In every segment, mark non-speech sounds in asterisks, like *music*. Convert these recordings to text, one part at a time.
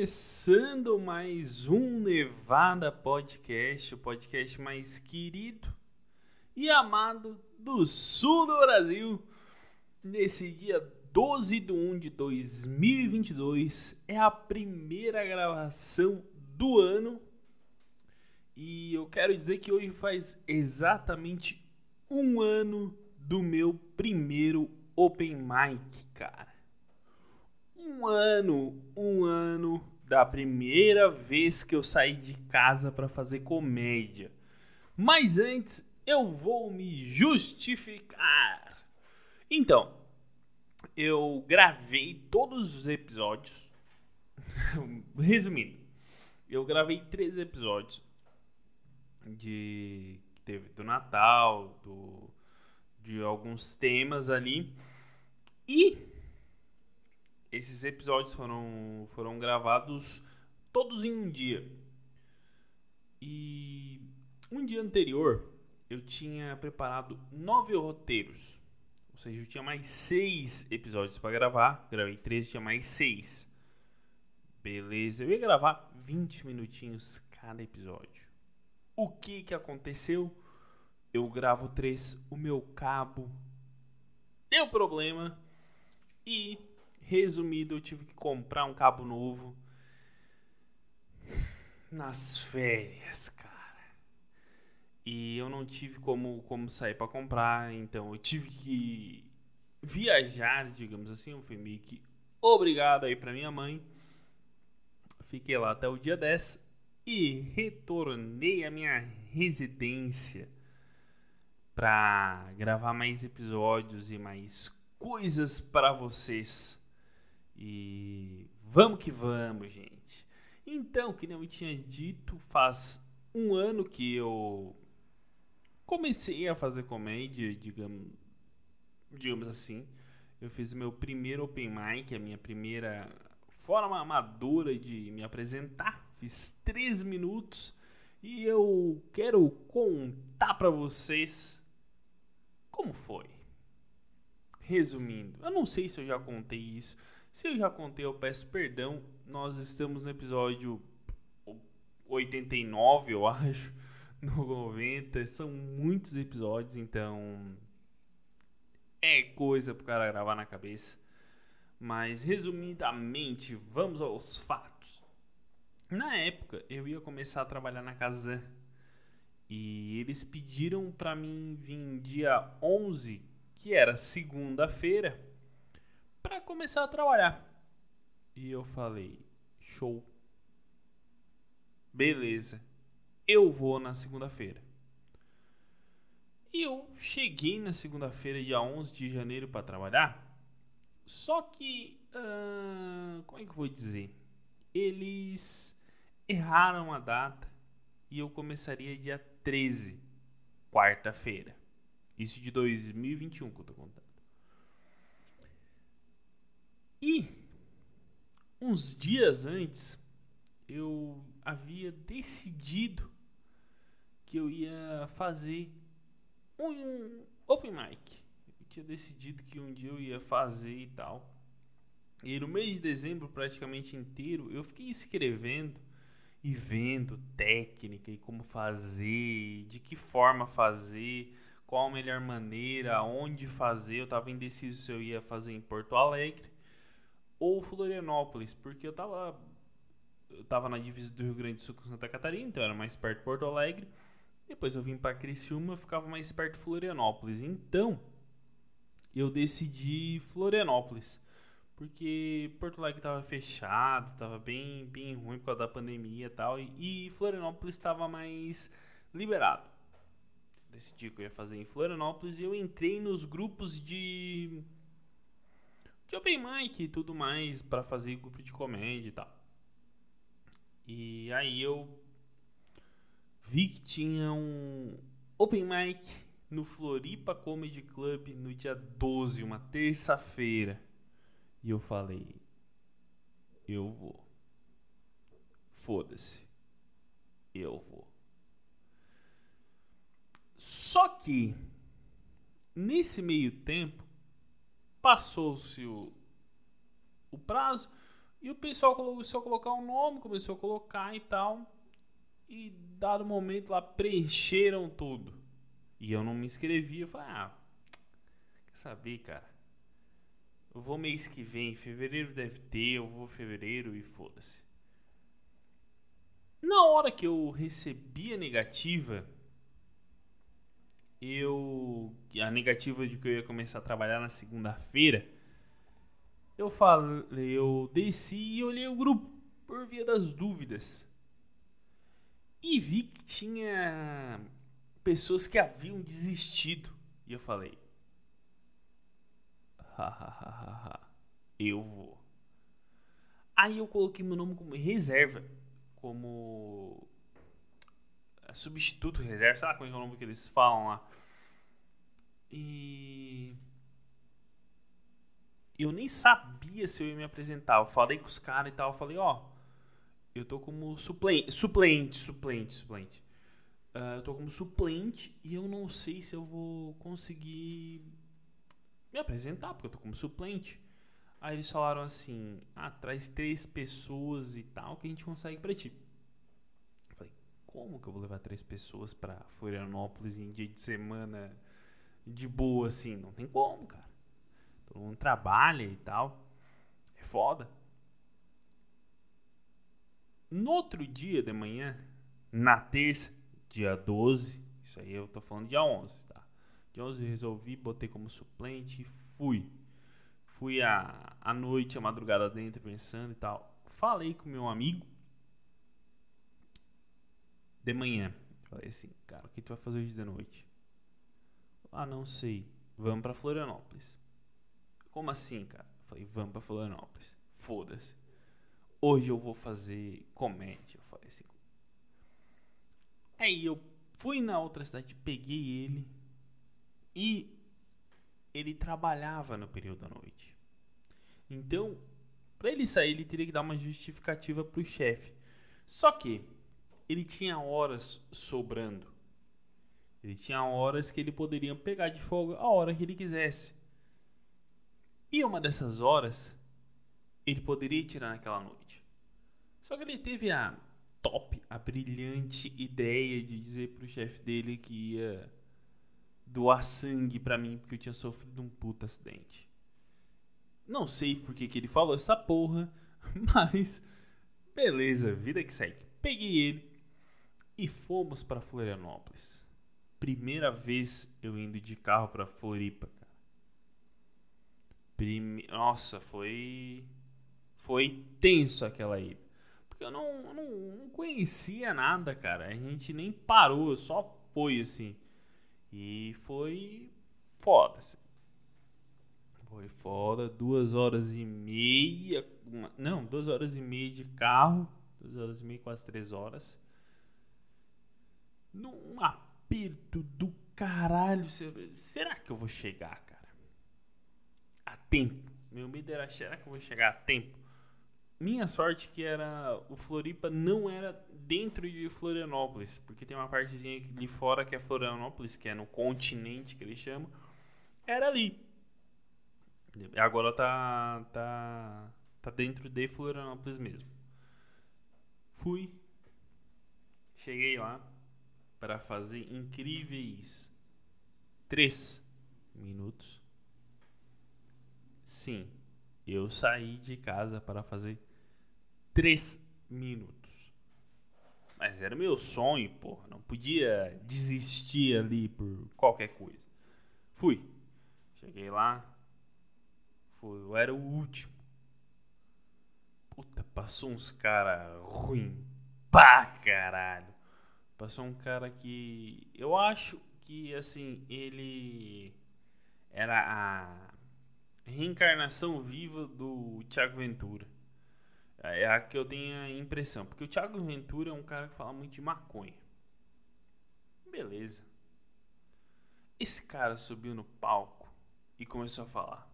Começando mais um Nevada Podcast, o podcast mais querido e amado do sul do Brasil. Nesse dia 12 de 1 de 2022, é a primeira gravação do ano. E eu quero dizer que hoje faz exatamente um ano do meu primeiro Open Mic, cara um ano, um ano da primeira vez que eu saí de casa para fazer comédia. Mas antes eu vou me justificar. Então, eu gravei todos os episódios. *laughs* Resumindo, eu gravei três episódios de que teve do Natal, do de alguns temas ali. E esses episódios foram, foram gravados todos em um dia. E um dia anterior eu tinha preparado nove roteiros. Ou seja, eu tinha mais seis episódios para gravar. Gravei três, tinha mais seis. Beleza, eu ia gravar 20 minutinhos cada episódio. O que que aconteceu? Eu gravo três, o meu cabo deu problema e Resumido, eu tive que comprar um cabo novo nas férias, cara. E eu não tive como, como sair para comprar, então eu tive que viajar, digamos assim. Eu fui meio que obrigado aí para minha mãe. Fiquei lá até o dia 10 e retornei à minha residência para gravar mais episódios e mais coisas para vocês. E vamos que vamos, gente. Então, que eu tinha dito, faz um ano que eu comecei a fazer comédia, digamos, digamos assim. Eu fiz meu primeiro open mic, a minha primeira forma amadora de me apresentar. Fiz três minutos e eu quero contar para vocês como foi. Resumindo, eu não sei se eu já contei isso, se eu já contei, eu peço perdão. Nós estamos no episódio 89, eu *laughs* acho, no 90. São muitos episódios, então é coisa pro cara gravar na cabeça. Mas resumidamente, vamos aos fatos. Na época, eu ia começar a trabalhar na Kazan. E eles pediram para mim vir dia 11, que era segunda-feira, para começar a trabalhar. E eu falei: show. Beleza. Eu vou na segunda-feira. E eu cheguei na segunda-feira, dia 11 de janeiro, para trabalhar. Só que. Uh, como é que eu vou dizer? Eles erraram a data e eu começaria dia 13, quarta-feira. Isso de 2021 que eu tô contando. E uns dias antes eu havia decidido que eu ia fazer um open mic. Eu tinha decidido que um dia eu ia fazer e tal. E no mês de dezembro, praticamente inteiro, eu fiquei escrevendo e vendo técnica e como fazer, de que forma fazer, qual a melhor maneira, onde fazer. Eu estava indeciso se eu ia fazer em Porto Alegre ou Florianópolis, porque eu tava eu tava na divisa do Rio Grande do Sul com Santa Catarina, então era mais perto de Porto Alegre. Depois eu vim para Criciúma, eu ficava mais perto de Florianópolis. Então, eu decidi Florianópolis, porque Porto Alegre estava fechado, estava bem bem ruim por causa da pandemia e tal, e, e Florianópolis estava mais liberado. Decidi que eu ia fazer em Florianópolis e eu entrei nos grupos de de open mic e tudo mais para fazer grupo de comédia e tal. E aí eu vi que tinha um open mic no Floripa Comedy Club no dia 12, uma terça-feira. E eu falei: eu vou. Foda-se. Eu vou. Só que nesse meio tempo Passou-se o, o prazo E o pessoal começou a colocar um nome, começou a colocar e tal. E dado momento lá preencheram tudo. E eu não me inscrevi. Eu falei, ah, quer saber, cara? Eu vou mês que vem, fevereiro deve ter, eu vou fevereiro e foda-se. Na hora que eu recebi a negativa, eu. A negativa de que eu ia começar a trabalhar na segunda-feira, eu falei, eu desci e olhei o grupo por via das dúvidas. E vi que tinha pessoas que haviam desistido. E eu falei: eu vou. Aí eu coloquei meu nome como reserva, como substituto reserva, sabe como é, é o nome que eles falam lá? E eu nem sabia se eu ia me apresentar. Eu falei com os caras e tal, eu falei, ó, eu tô como suplente, suplente, suplente, suplente. Uh, eu tô como suplente e eu não sei se eu vou conseguir me apresentar, porque eu tô como suplente. Aí eles falaram assim: ah, traz três pessoas e tal que a gente consegue pra ti. Como que eu vou levar três pessoas pra Florianópolis em dia de semana de boa assim? Não tem como, cara. Todo mundo trabalha e tal. É foda. No outro dia de manhã, na terça, dia 12, isso aí eu tô falando dia 11, tá? Dia 11 eu resolvi, botei como suplente e fui. Fui a noite, a madrugada dentro, pensando e tal. Falei com meu amigo de manhã. Falei assim, cara, o que tu vai fazer hoje de noite? Ah, não sei. Vamos pra Florianópolis. Como assim, cara? Falei, vamos pra Florianópolis. Foda-se. Hoje eu vou fazer comédia. Eu falei assim. Aí eu fui na outra cidade, peguei ele e ele trabalhava no período da noite. Então, para ele sair, ele teria que dar uma justificativa para o chefe. Só que ele tinha horas sobrando. Ele tinha horas que ele poderia pegar de folga a hora que ele quisesse. E uma dessas horas ele poderia tirar naquela noite. Só que ele teve a top, a brilhante ideia de dizer pro chefe dele que ia doar sangue para mim porque eu tinha sofrido um puta acidente. Não sei por que, que ele falou essa porra, *laughs* mas beleza, vida que segue. Peguei ele e fomos para Florianópolis. Primeira vez eu indo de carro para Floripa, cara. Prime... Nossa, foi foi tenso aquela ida. Porque eu não, não, não conhecia nada, cara. A gente nem parou, só foi assim. E foi foda, assim. Foi foda, duas horas e meia. Uma, não, duas horas e meia de carro. Duas horas e meia, quase três horas. Num aperto do caralho. Será que eu vou chegar, cara? A tempo. Meu medo era, será que eu vou chegar a tempo? Minha sorte que era o Floripa não era dentro de Florianópolis, porque tem uma partezinha ali fora que é Florianópolis, que é no continente que eles chamam. Era ali. Agora tá tá tá dentro de Florianópolis mesmo. Fui. Cheguei lá para fazer incríveis três minutos. Sim, eu saí de casa para fazer três minutos. Mas era meu sonho, porra. Não podia desistir ali por qualquer coisa. Fui. Cheguei lá. Fui. Eu era o último. Puta, passou uns cara ruim. Pá, caralho. Passou um cara que. Eu acho que, assim, ele. Era a reencarnação viva do Thiago Ventura. É a que eu tenho a impressão. Porque o Thiago Ventura é um cara que fala muito de maconha. Beleza. Esse cara subiu no palco e começou a falar.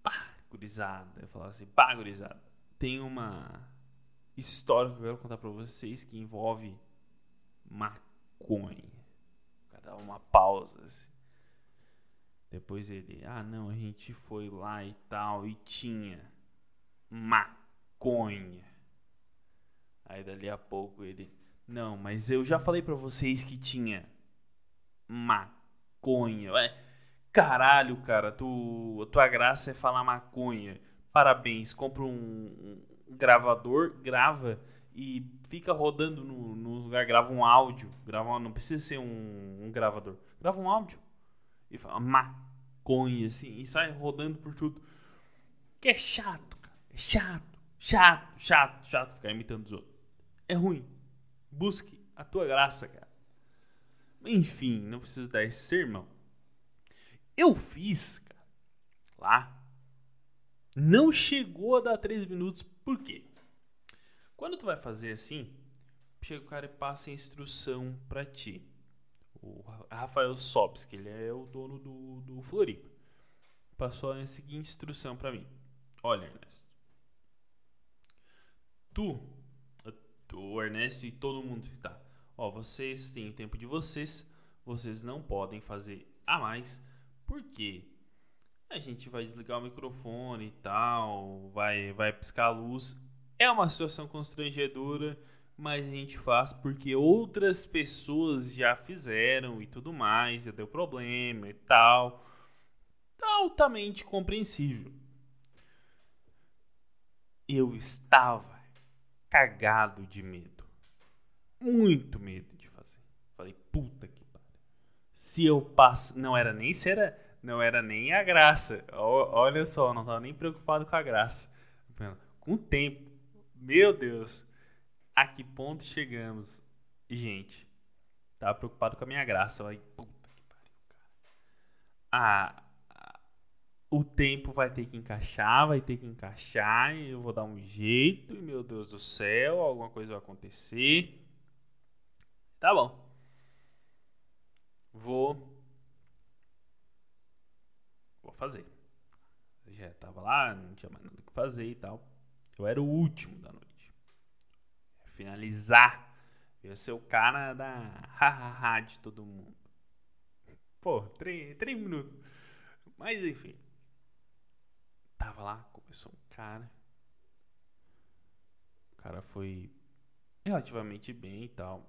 Pá, gurizada. Eu falava assim, pá, gurizada. Tem uma história que eu quero contar pra vocês que envolve maconha. Dá uma pausa assim. Depois ele, ah não, a gente foi lá e tal, e tinha maconha. Aí dali a pouco ele, não, mas eu já falei para vocês que tinha maconha. É, caralho, cara, tu, tua graça é falar maconha. Parabéns, compra um gravador, grava e fica rodando no, no, lugar, grava um áudio, grava, não precisa ser um, um gravador, grava um áudio e fala maconha assim e sai rodando por tudo. Que é chato, cara. É chato, chato, chato, chato ficar imitando os outros. É ruim. Busque a tua graça, cara. Enfim, não preciso dar esse sermão. Eu fiz, cara, lá. Não chegou a dar 3 minutos, por quê? Quando tu vai fazer assim, chega o cara e passa a instrução para ti. O Rafael Sobs, que ele é o dono do, do Floripa, passou a seguinte instrução para mim. Olha, Ernesto. Tu, o Ernesto e todo mundo que tá. Ó, vocês têm o tempo de vocês. Vocês não podem fazer a mais. Porque a gente vai desligar o microfone e tal. Vai, vai piscar a luz. É uma situação constrangedora. Mas a gente faz porque outras pessoas já fizeram e tudo mais. Já deu problema e tal. Altamente compreensível eu estava cagado de medo. Muito medo de fazer. Falei, puta que pariu. Se eu passo. Não era nem se era. Não era nem a graça. Olha só, não estava nem preocupado com a graça. Com o tempo. Meu Deus. A que ponto chegamos? Gente, tava preocupado com a minha graça. Falei, puta que pariu, cara. Ah, o tempo vai ter que encaixar, vai ter que encaixar, e eu vou dar um jeito, e meu Deus do céu, alguma coisa vai acontecer. Tá bom. Vou. Vou fazer. Eu já tava lá, não tinha mais nada o que fazer e tal. Eu era o último da noite. Finalizar. Eu ia ser o cara da hahaha de todo mundo. Pô, três, três minutos. Mas enfim. Tava lá, começou um cara. O cara foi relativamente bem e tal.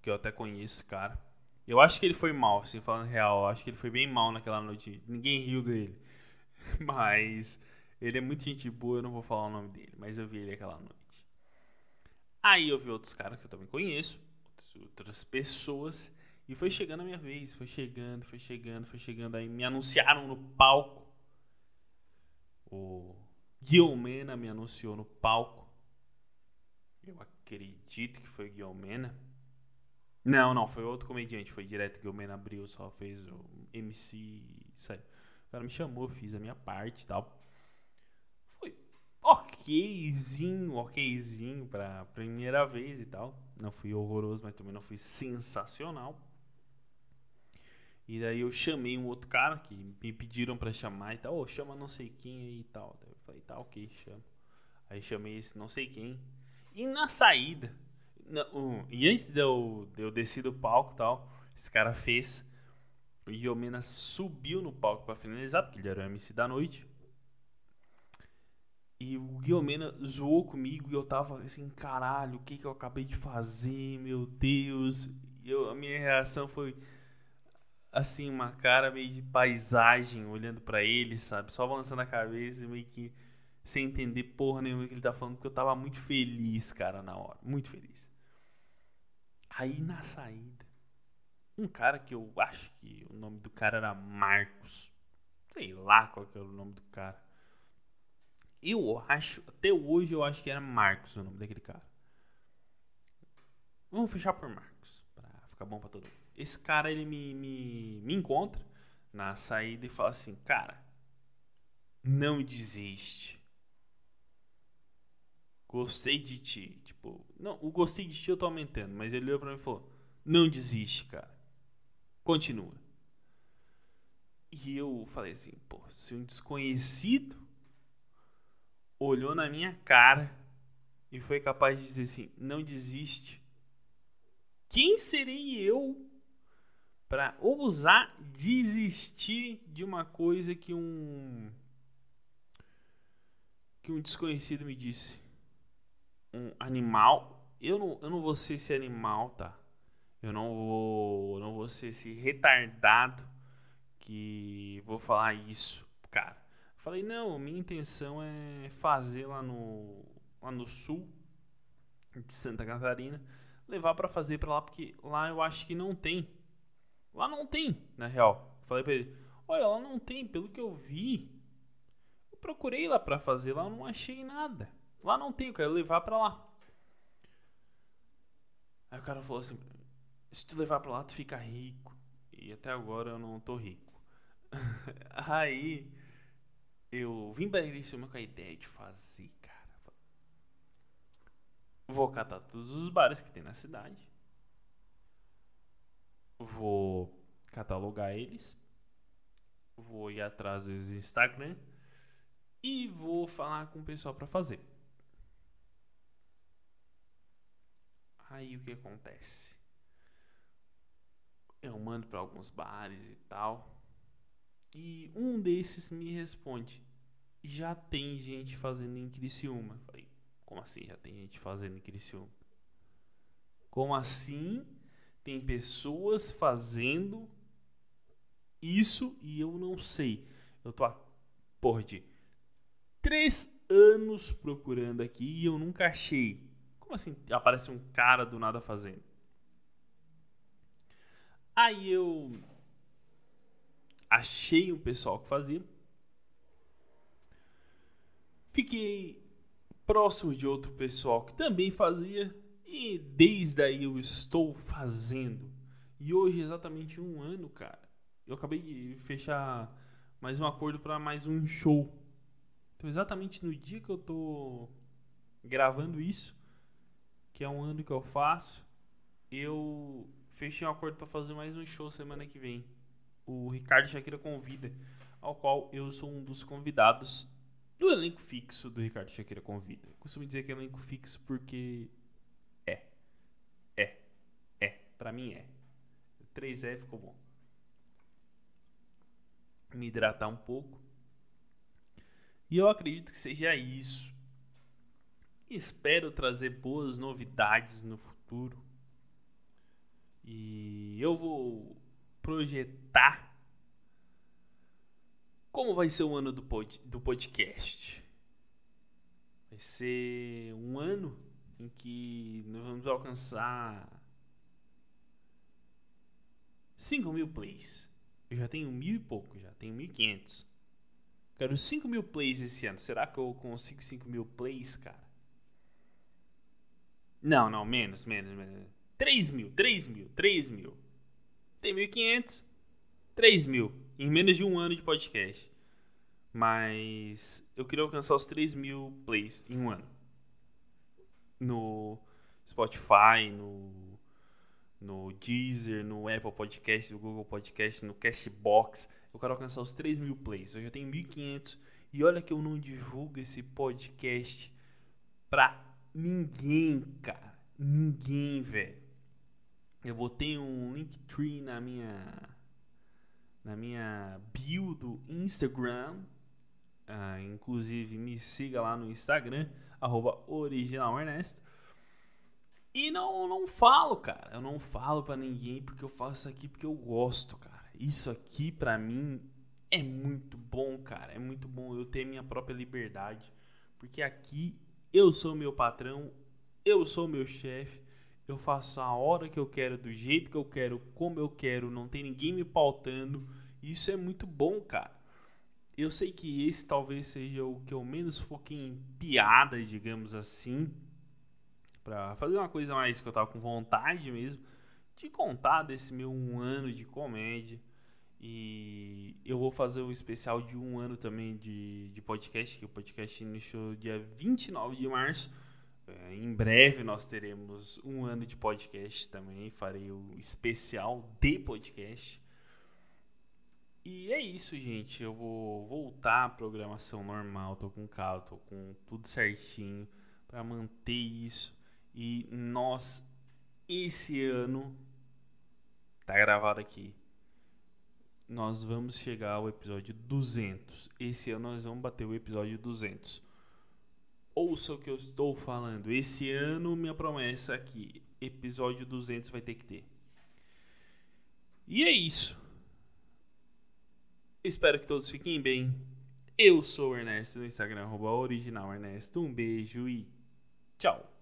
Que eu até conheço, cara. Eu acho que ele foi mal, assim, falando real. Eu acho que ele foi bem mal naquela noite. Ninguém riu dele. *laughs* Mas ele é muito gente boa, eu não vou falar o nome dele. Mas eu vi ele aquela noite. Aí eu vi outros caras que eu também conheço. Outras pessoas. E foi chegando a minha vez. Foi chegando, foi chegando, foi chegando. Aí me anunciaram no palco o Guilmena me anunciou no palco. Eu acredito que foi Guilmena. Não, não, foi outro comediante, foi direto. Guilmena abriu, só fez o MC. Saiu. O cara me chamou, fiz a minha parte e tal. Foi okzinho, okzinho pra primeira vez e tal. Não fui horroroso, mas também não fui sensacional. E daí eu chamei um outro cara que me pediram para chamar e tal. Oh, chama não sei quem aí e tal. Daí eu falei, tá ok, chama. Aí chamei esse não sei quem. E na saída, um, e antes de eu, de eu descer do palco e tal, esse cara fez. O Yomena subiu no palco para finalizar, porque ele era o MC da noite. E o Guilhermena zoou comigo e eu tava assim, caralho, o que que eu acabei de fazer, meu Deus. E eu, a minha reação foi, assim, uma cara meio de paisagem, olhando para ele, sabe? Só balançando a cabeça, meio que sem entender porra nenhuma que ele tá falando, porque eu tava muito feliz, cara, na hora. Muito feliz. Aí na saída, um cara que eu acho que o nome do cara era Marcos. Sei lá qual que era o nome do cara. Eu acho, até hoje eu acho que era Marcos o nome daquele cara. Vamos fechar por Marcos, pra ficar bom pra todo mundo. Esse cara, ele me, me, me encontra na saída e fala assim, cara, não desiste. Gostei de ti. Tipo, não, o gostei de ti eu tô aumentando, mas ele olhou pra mim e falou, não desiste, cara. Continua. E eu falei assim, pô, se um desconhecido olhou na minha cara e foi capaz de dizer assim, não desiste. Quem serei eu para ousar desistir de uma coisa que um que um desconhecido me disse. Um animal. Eu não, eu não vou ser esse animal, tá? Eu não vou, não vou ser esse retardado que vou falar isso, cara. Falei, não, minha intenção é fazer lá no, lá no sul de Santa Catarina, levar para fazer para lá, porque lá eu acho que não tem. Lá não tem, na real. Falei pra ele, olha, lá não tem, pelo que eu vi. Eu procurei lá para fazer, lá eu não achei nada. Lá não tem, eu quero levar para lá. Aí o cara falou assim, se tu levar para lá, tu fica rico. E até agora eu não tô rico. *laughs* Aí eu vim pra Criciúma com a ideia de fazer, cara. Vou catar todos os bares que tem na cidade. Vou catalogar eles. Vou ir atrás dos Instagram. E vou falar com o pessoal para fazer. Aí o que acontece? Eu mando para alguns bares e tal. E um desses me responde: Já tem gente fazendo em Criciúma. falei: Como assim já tem gente fazendo em Criciúma? Como assim tem pessoas fazendo isso e eu não sei? Eu tô a porra de três anos procurando aqui e eu nunca achei. Assim aparece um cara do nada fazendo? Aí eu achei um pessoal que fazia. Fiquei próximo de outro pessoal que também fazia e desde aí eu estou fazendo. E hoje exatamente um ano, cara. Eu acabei de fechar mais um acordo para mais um show. Então exatamente no dia que eu tô gravando isso, que é um ano que eu faço, eu fechei um acordo para fazer mais um show semana que vem o Ricardo Shakira Convida, ao qual eu sou um dos convidados do elenco fixo do Ricardo Shakira Convida. costumo dizer que é elenco fixo porque é. É. É. Pra mim é. 3E ficou bom. Me hidratar um pouco. E eu acredito que seja isso. Espero trazer boas novidades no futuro. E eu vou projetar como vai ser o ano do, pod, do podcast. Vai ser um ano em que nós vamos alcançar 5 mil plays. Eu já tenho mil e pouco, já tenho 1.500. Quero 5 mil plays esse ano. Será que eu consigo 5 mil plays, cara? Não, não, menos, menos, menos. 3 mil, 3 mil, 3 mil tem 1.500, 3 mil em menos de um ano de podcast. Mas eu queria alcançar os 3 mil plays em um ano. No Spotify, no, no Deezer, no Apple Podcast, no Google Podcast, no Cashbox. Eu quero alcançar os 3 mil plays. Eu já tenho 1.500. E olha que eu não divulgo esse podcast pra ninguém, cara. Ninguém, velho. Eu botei um Linktree na minha na minha bio do Instagram. Uh, inclusive me siga lá no Instagram, originalernesto. E não, não falo, cara. Eu não falo para ninguém porque eu faço isso aqui porque eu gosto, cara. Isso aqui para mim é muito bom, cara. É muito bom eu ter minha própria liberdade. Porque aqui eu sou meu patrão, eu sou meu chefe eu faço a hora que eu quero, do jeito que eu quero, como eu quero, não tem ninguém me pautando. Isso é muito bom, cara. Eu sei que esse talvez seja o que eu menos foquei em piadas, digamos assim, para fazer uma coisa mais que eu tava com vontade mesmo de contar desse meu um ano de comédia. E eu vou fazer o um especial de um ano também de, de podcast, que o podcast iniciou dia 29 de março. É, em breve nós teremos um ano de podcast também. Farei o especial de podcast. E é isso, gente. Eu vou voltar à programação normal. Tô com calma, tô com tudo certinho para manter isso. E nós, esse ano, tá gravado aqui. Nós vamos chegar ao episódio 200. Esse ano nós vamos bater o episódio 200. ouça o que eu estou falando. Esse ano, minha promessa aqui, episódio 200 vai ter que ter. E é isso. Espero que todos fiquem bem. Eu sou o Ernesto no Instagram, original Ernesto. Um beijo e tchau.